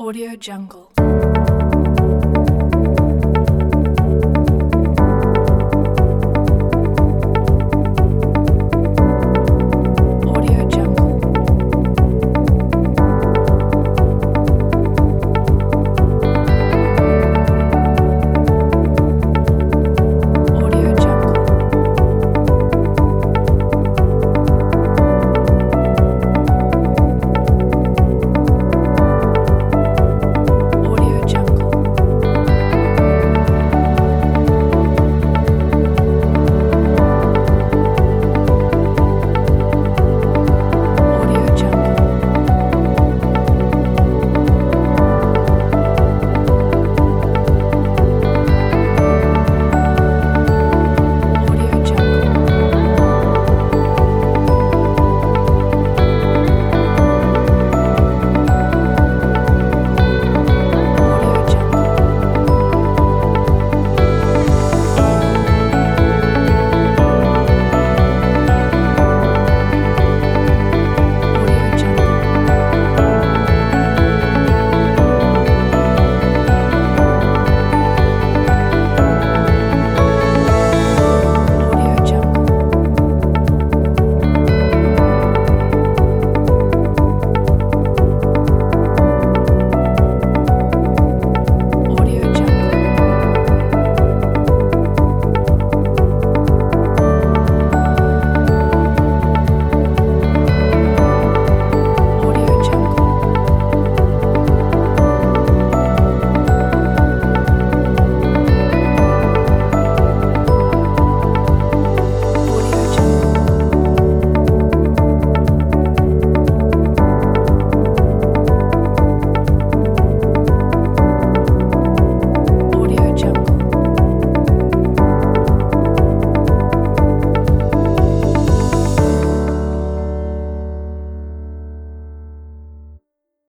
Audio Jungle.